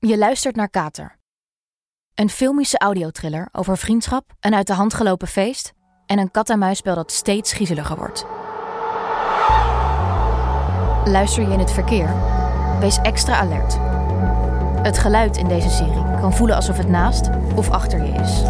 Je luistert naar Kater. Een filmische audiotriller over vriendschap, een uit de hand gelopen feest en een kat-en-muisspel dat steeds griezeliger wordt. Luister je in het verkeer? Wees extra alert. Het geluid in deze serie kan voelen alsof het naast of achter je is.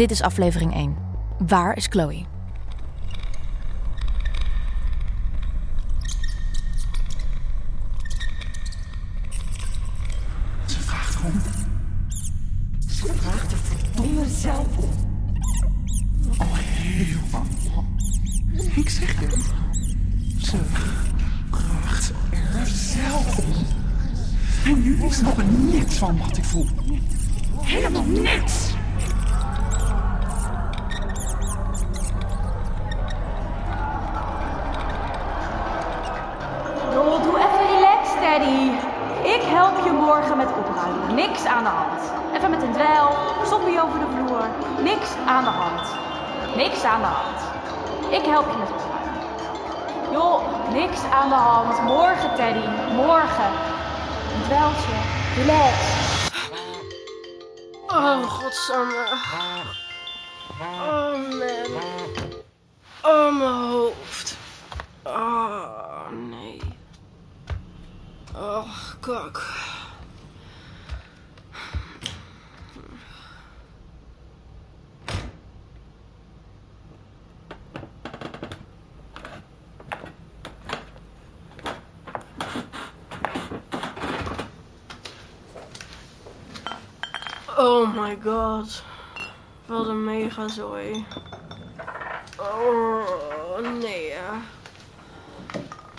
Dit is aflevering 1. Waar is Chloe? Ze vraagt erom. Ze vraagt er verdomme zelf om. Oh, heel. Ik zeg je. Ze vraagt er zelf om. En jullie snappen niks van wat ik voel. Morgen met opruimen. Niks aan de hand. Even met een dweil, soppie over de vloer. Niks aan de hand. Niks aan de hand. Ik help je met opruimen. Joh, niks aan de hand. Morgen, Teddy. Morgen. Een dweiltje. Relax. Oh, godsamme. Oh, man. Oh, mijn hoofd. Oh, nee. Oh, kak. Oh my god. Wat een megazooi. Oh, nee.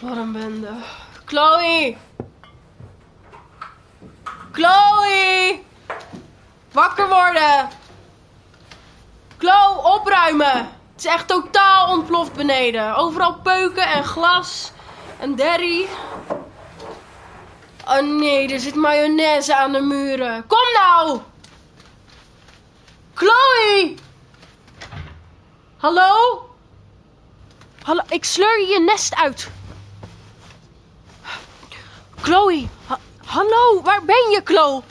Wat een bende. Chloe! Chloe! Wakker worden! Chloe, opruimen! Het is echt totaal ontploft beneden. Overal peuken en glas en derry. Oh nee, er zit mayonaise aan de muren. Kom nou! Chloe! Hallo? Hallo, ik sleur je nest uit. Chloe, ha- hallo, waar ben je, Chloe?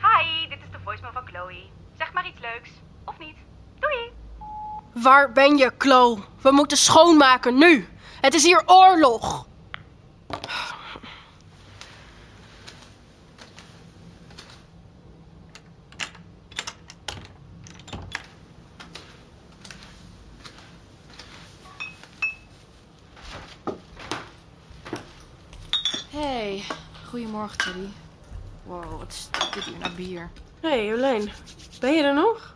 Hi, dit is de voicemail van Chloe. Zeg maar iets leuks. Of niet? Doei! Waar ben je, Chloe? We moeten schoonmaken, nu. Het is hier oorlog. Hey, goedemorgen Teddy. Wow, wat stinkt dit hier naar bier. Hé, hey, Jolijn. Ben je er nog?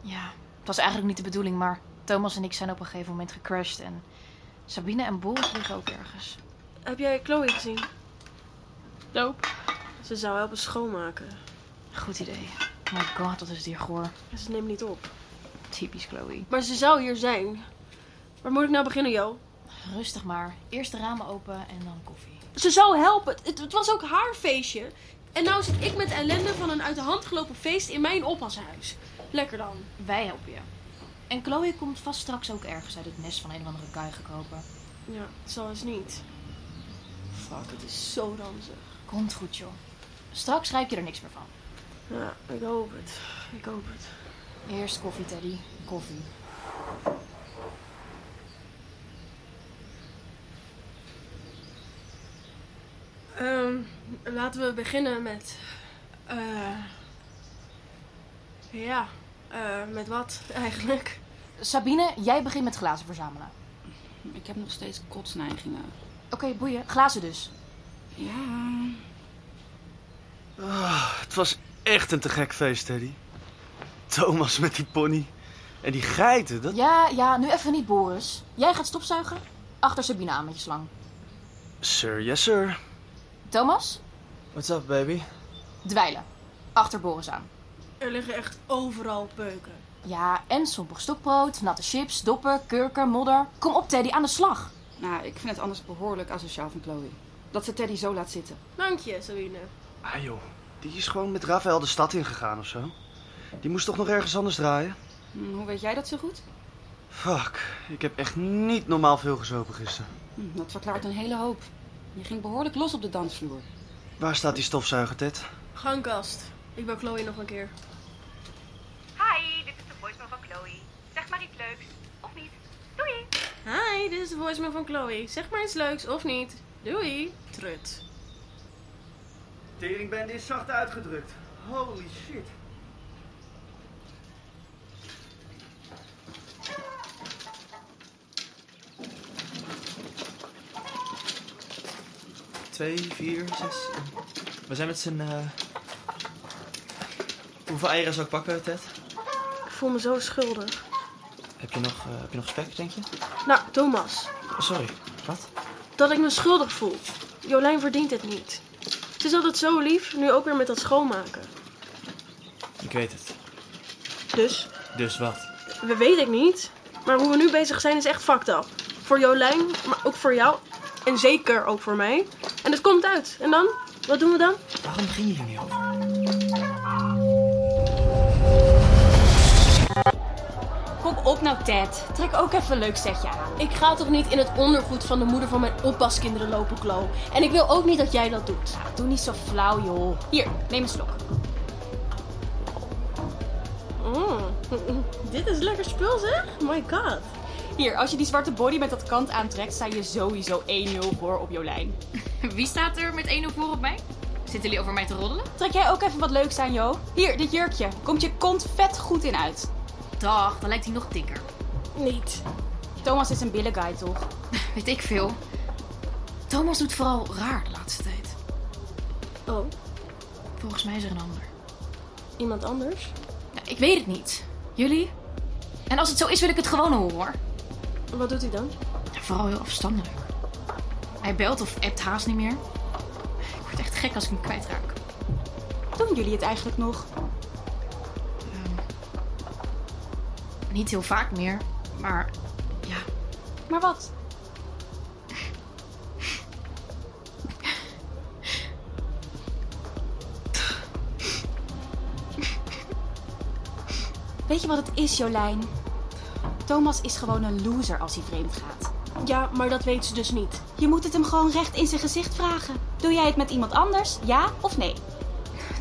Ja, het was eigenlijk niet de bedoeling, maar Thomas en ik zijn op een gegeven moment gecrashed en Sabine en Boris liggen ook ergens. Heb jij Chloe gezien? Nope. Ze zou helpen schoonmaken. Goed idee. Oh my god, wat is het hier goor. Ze neemt niet op. Typisch Chloe. Maar ze zou hier zijn. Waar moet ik nou beginnen, Jo? Rustig maar. Eerst de ramen open en dan koffie. Ze zou helpen. Het, het was ook haar feestje. En nou zit ik met ellende van een uit de hand gelopen feest in mijn oppashuis. Lekker dan. Wij helpen je. En Chloe komt vast straks ook ergens uit het nest van een of andere kaai gekropen. Ja, zo is niet. Fuck, het is zo ranzig. Komt goed, joh. Straks ruik je er niks meer van. Ja, ik hoop het. Ik hoop het. Eerst koffie, Teddy. Koffie. Ehm, laten we beginnen met. eh ja, eh, met wat eigenlijk? Sabine, jij begint met glazen verzamelen. Ik heb nog steeds kotsneigingen. Oké, boeien. Glazen dus. Ja. Ah, het was echt een te gek feest, Teddy. Thomas met die pony. En die geiten, dat... Ja, ja, nu even niet, Boris. Jij gaat stofzuigen? Achter Sabine aan met je slang. Sir, yes sir. Thomas? What's up, baby? Dweilen. Achter Boris aan. Er liggen echt overal peuken. Ja, en sompig stokbrood, natte chips, doppen, kurken, modder. Kom op, Teddy, aan de slag. Nou, ik vind het anders behoorlijk asociaal van Chloe. Dat ze Teddy zo laat zitten. Dank je, Sabine. Ah joh, die is gewoon met Rafael de stad ingegaan of zo. Die moest toch nog ergens anders draaien? Hm, hoe weet jij dat zo goed? Fuck, ik heb echt niet normaal veel gezopen gisteren. Hm, dat verklaart een hele hoop. Je ging behoorlijk los op de dansvloer. Waar staat die stofzuiger, Ted? Gangkast. Ik bel Chloe nog een keer. Hi, dit is de voicemail van Chloe. Zeg maar iets leuks. Of niet. Doei! Hi, dit is de voicemail van Chloe. Zeg maar iets leuks of niet. Doei. Trut. Teringbende is zacht uitgedrukt. Holy shit. Twee, vier, zes. We zijn met z'n... eh, Hoeveel eieren zou ik pakken, Ted? Ik voel me zo schuldig. Heb je nog, eh, heb je nog spek, denk je? Nou, Thomas. Oh, sorry. Wat? Dat ik me schuldig voel. Jolijn verdient het niet. Ze is altijd zo lief, nu ook weer met dat schoonmaken. Ik weet het. Dus, Dus wat? we weet ik niet. Maar hoe we nu bezig zijn is echt fucked up. Voor Jolijn, maar ook voor jou. En zeker ook voor mij. En het komt uit. En dan? Wat doen we dan? Waarom begin je hier niet over? Kom op nou, Ted. Trek ook even een leuk setje aan. Ik ga toch niet in het ondergoed van de moeder van mijn oppaskinderen lopen, Klo. En ik wil ook niet dat jij dat doet. Doe niet zo flauw, joh. Hier, neem een slok. Mm. Dit is lekker spul, zeg. My god. Hier, als je die zwarte body met dat kant aantrekt, sta je sowieso 1-0 voor op Jolijn. Wie staat er met 1 voor op mij? Zitten jullie over mij te roddelen? Trek jij ook even wat leuks aan, Jo? Hier, dit jurkje. Komt je kont vet goed in uit. Dag, dan lijkt hij nog dikker. Niet. Thomas is een billenguy, toch? Weet ik veel. Thomas doet vooral raar de laatste tijd. Oh, Volgens mij is er een ander. iemand anders? Ja, ik weet het niet. Jullie? En als het zo is, wil ik het gewoon horen hoor. Wat doet hij dan? Ja, vooral heel afstandelijk. Hij belt of appt haast niet meer. Ik word echt gek als ik hem kwijtraak. Doen jullie het eigenlijk nog? Niet heel vaak meer, maar ja. Maar wat? Weet je wat het is, Jolijn? Thomas is gewoon een loser als hij vreemd gaat. Ja, maar dat weet ze dus niet. Je moet het hem gewoon recht in zijn gezicht vragen. Doe jij het met iemand anders? Ja of nee?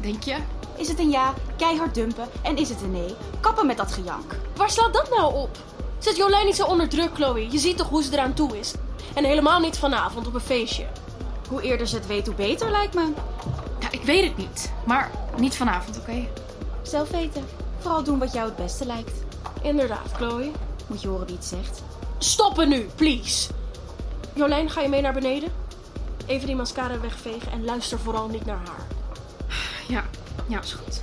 Denk je? Is het een ja, keihard dumpen? En is het een nee, kappen met dat gejank? Waar slaat dat nou op? Zet Jolijn niet zo onder druk, Chloe. Je ziet toch hoe ze eraan toe is. En helemaal niet vanavond op een feestje. Hoe eerder ze het weet, hoe beter lijkt me. Ja, ik weet het niet. Maar niet vanavond, oké? Zelf weten. Vooral doen wat jou het beste lijkt. Inderdaad, Chloe. Moet je horen wie het zegt. Stoppen nu, please. Jolijn, ga je mee naar beneden? Even die mascara wegvegen en luister vooral niet naar haar. Ja, ja, is goed.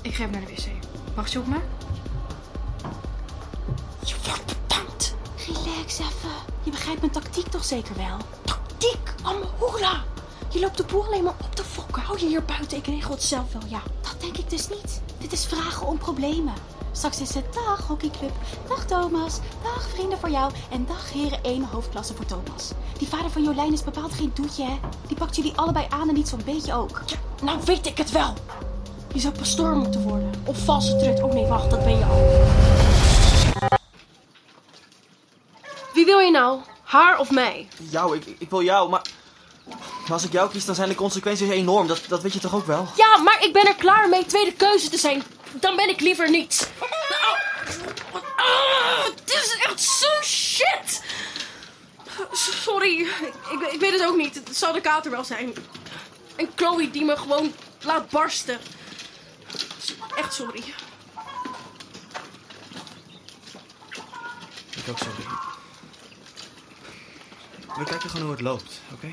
Ik ga even naar de wc. Wacht je op me? Je wordt bedankt. Relax even. Je begrijpt mijn tactiek toch zeker wel? Tactiek? Amhoela. Je loopt de boel alleen maar op te fokken. Hou je hier buiten, ik regel het zelf wel, ja. Dat denk ik dus niet. Dit is vragen om problemen. Straks is het dag hockeyclub, dag Thomas, dag vrienden voor jou en dag heren 1 hoofdklasse voor Thomas. Die vader van Jolijn is bepaald geen doetje, hè? Die pakt jullie allebei aan en niet zo'n beetje ook. Ja, nou weet ik het wel. Je zou pastoor moeten worden. Of valse trut. Oh nee, wacht, dat ben je al. Wie wil je nou? Haar of mij? Jou, ik, ik wil jou, maar... Maar als ik jou kies, dan zijn de consequenties enorm. Dat, dat weet je toch ook wel? Ja, maar ik ben er klaar mee tweede keuze te zijn. Dan ben ik liever niet. Ah, dit is echt zo shit. Sorry, ik, ik weet het ook niet. Het zal de kater wel zijn. En Chloe die me gewoon laat barsten. Echt sorry. Ik ook sorry. We kijken gewoon hoe het loopt, oké?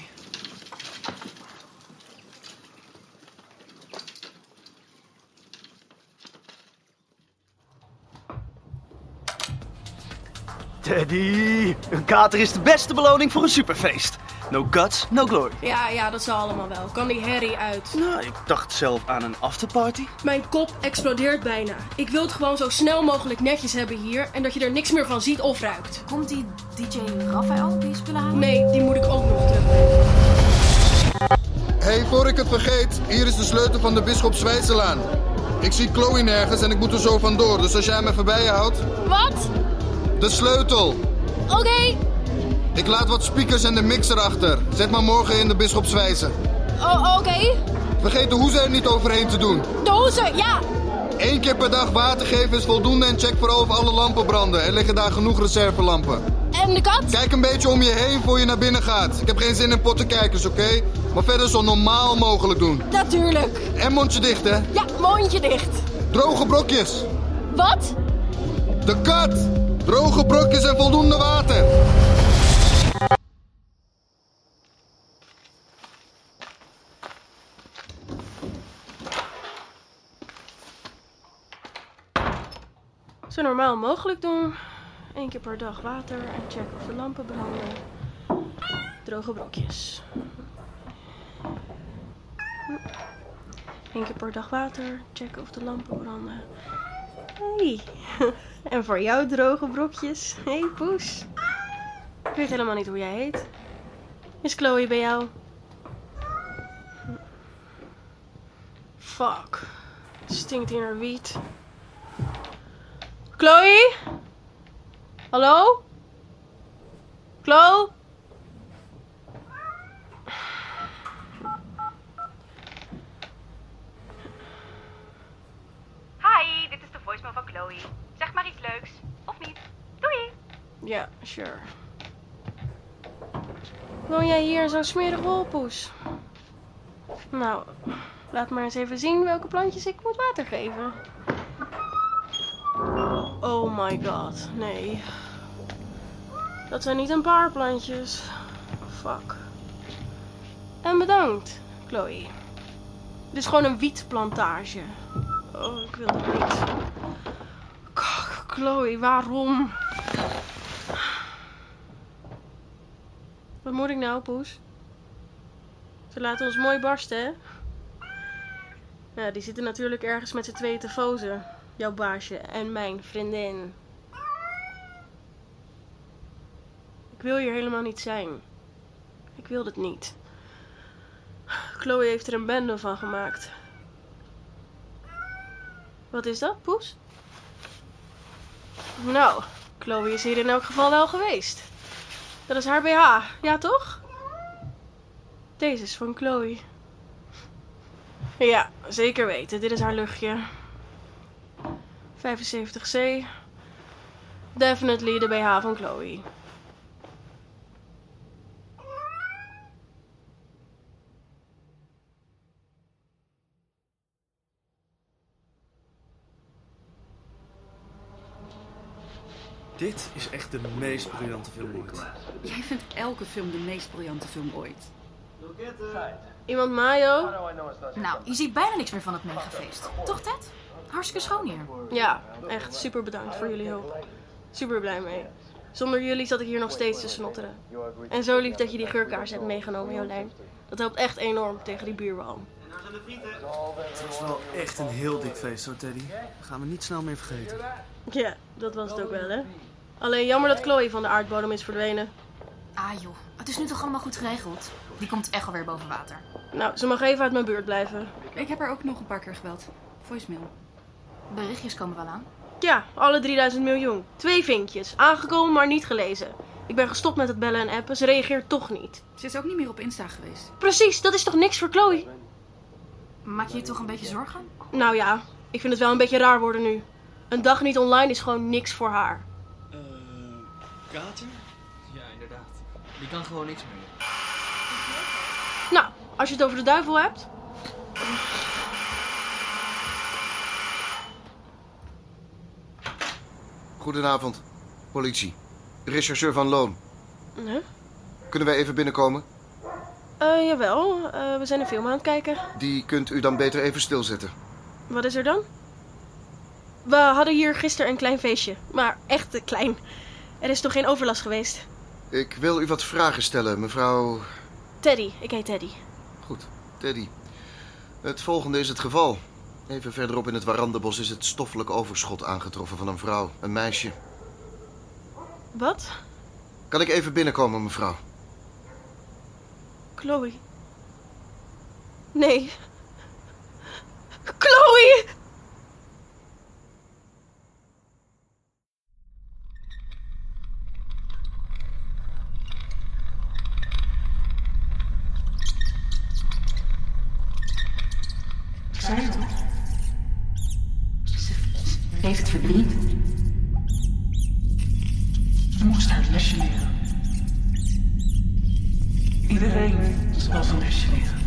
Teddy, een kater is de beste beloning voor een superfeest. No guts, no glory. Ja, ja, dat zal allemaal wel. Kan die herrie uit. Nou, ik dacht zelf aan een afterparty. Mijn kop explodeert bijna. Ik wil het gewoon zo snel mogelijk netjes hebben hier en dat je er niks meer van ziet of ruikt. Komt die DJ Raphaël die spullen halen? Nee, die moet ik ook nog terugbrengen. hey, voor ik het vergeet, hier is de sleutel van de Bisschop Zwijzelaan. Ik zie Chloe nergens en ik moet er zo vandoor, dus als jij hem even bij je houdt. Wat? De sleutel! Oké. Ik laat wat speakers en de mixer achter. Zet maar morgen in de Bisschopswijze. Oh, oké. Vergeet de hoezen er niet overheen te doen. De hoezen, ja. Eén keer per dag water geven is voldoende en check vooral of alle lampen branden. Er liggen daar genoeg reservelampen. En de kat? Kijk een beetje om je heen voor je naar binnen gaat. Ik heb geen zin in pottenkijkers, oké? Maar verder zo normaal mogelijk doen. Natuurlijk. En mondje dicht, hè? Ja, mondje dicht. Droge brokjes. Wat? De kat! Droge brokjes en voldoende water. Zo normaal mogelijk doen. Eén keer per dag water en checken of de lampen branden. Droge brokjes. Eén keer per dag water, checken of de lampen branden. Hey. En voor jou droge brokjes. Hey poes. Ik weet helemaal niet hoe jij heet. Is Chloe bij jou? Fuck. Stinkt hier naar wiet. Chloe? Hallo? Chloe? Hi, van Chloe. Zeg maar iets leuks. Of niet. Doei! Ja, sure. Woon jij hier zo'n smerig wolpoes? Nou, laat maar eens even zien welke plantjes ik moet water geven. Oh my god, nee. Dat zijn niet een paar plantjes. Fuck. En bedankt, Chloe. Dit is gewoon een wietplantage. Oh, ik wil dat niet. Chloe, waarom? Wat moet ik nou, poes? Ze laten ons mooi barsten, hè? Ja, die zitten natuurlijk ergens met z'n tweeën te fozen. Jouw baasje en mijn vriendin. Ik wil hier helemaal niet zijn. Ik wil het niet. Chloe heeft er een bende van gemaakt. Wat is dat, poes? Nou, Chloe is hier in elk geval wel geweest. Dat is haar BH, ja toch? Deze is van Chloe. Ja, zeker weten. Dit is haar luchtje. 75C. Definitely de BH van Chloe. Dit is echt de meest briljante film ooit. Jij vindt elke film de meest briljante film ooit. Iemand Mayo? Nou, je ziet bijna niks meer van het megafeest. Toch, Ted? Hartstikke schoon hier. Ja, echt super bedankt voor jullie hulp. Super blij mee. Zonder jullie zat ik hier nog steeds te snotteren. En zo lief dat je die geurkaars hebt meegenomen, Jolijn. Dat helpt echt enorm tegen die buurwalm. Het was wel echt een heel dik feest, hoor, Teddy. Dat gaan we niet snel meer vergeten. Ja, dat was het ook wel, hè? Alleen jammer dat Chloe van de aardbodem is verdwenen. Ah joh, het is nu toch allemaal goed geregeld? Die komt echt alweer boven water. Nou, ze mag even uit mijn buurt blijven. Ik heb haar ook nog een paar keer gebeld. Voicemail. Berichtjes komen wel aan. Ja, alle 3000 miljoen. Twee vinkjes. Aangekomen, maar niet gelezen. Ik ben gestopt met het bellen en appen. Ze reageert toch niet. Ze is ook niet meer op Insta geweest. Precies, dat is toch niks voor Chloe? Maak je je toch een beetje zorgen? Nou ja, ik vind het wel een beetje raar worden nu. Een dag niet online is gewoon niks voor haar. Kater? Ja, inderdaad. Die kan gewoon niks meer. Nou, als je het over de duivel hebt. Goedenavond, politie. Rechercheur van Loon. Huh? Kunnen wij even binnenkomen? Eh, jawel, eh, we zijn een film aan het kijken. Die kunt u dan beter even stilzetten. Wat is er dan? We hadden hier gisteren een klein feestje. Maar echt te klein. Er is toch geen overlast geweest? Ik wil u wat vragen stellen, mevrouw... Teddy, ik heet Teddy. Goed, Teddy. Het volgende is het geval. Even verderop in het Warandebos is het stoffelijk overschot aangetroffen van een vrouw, een meisje. Wat? Kan ik even binnenkomen, mevrouw? Chloe. Nee. Chloe! Ik zei het toch? Ze heeft verdriet. We moesten haar een lesje leren. Iedereen zal zijn lesje leren.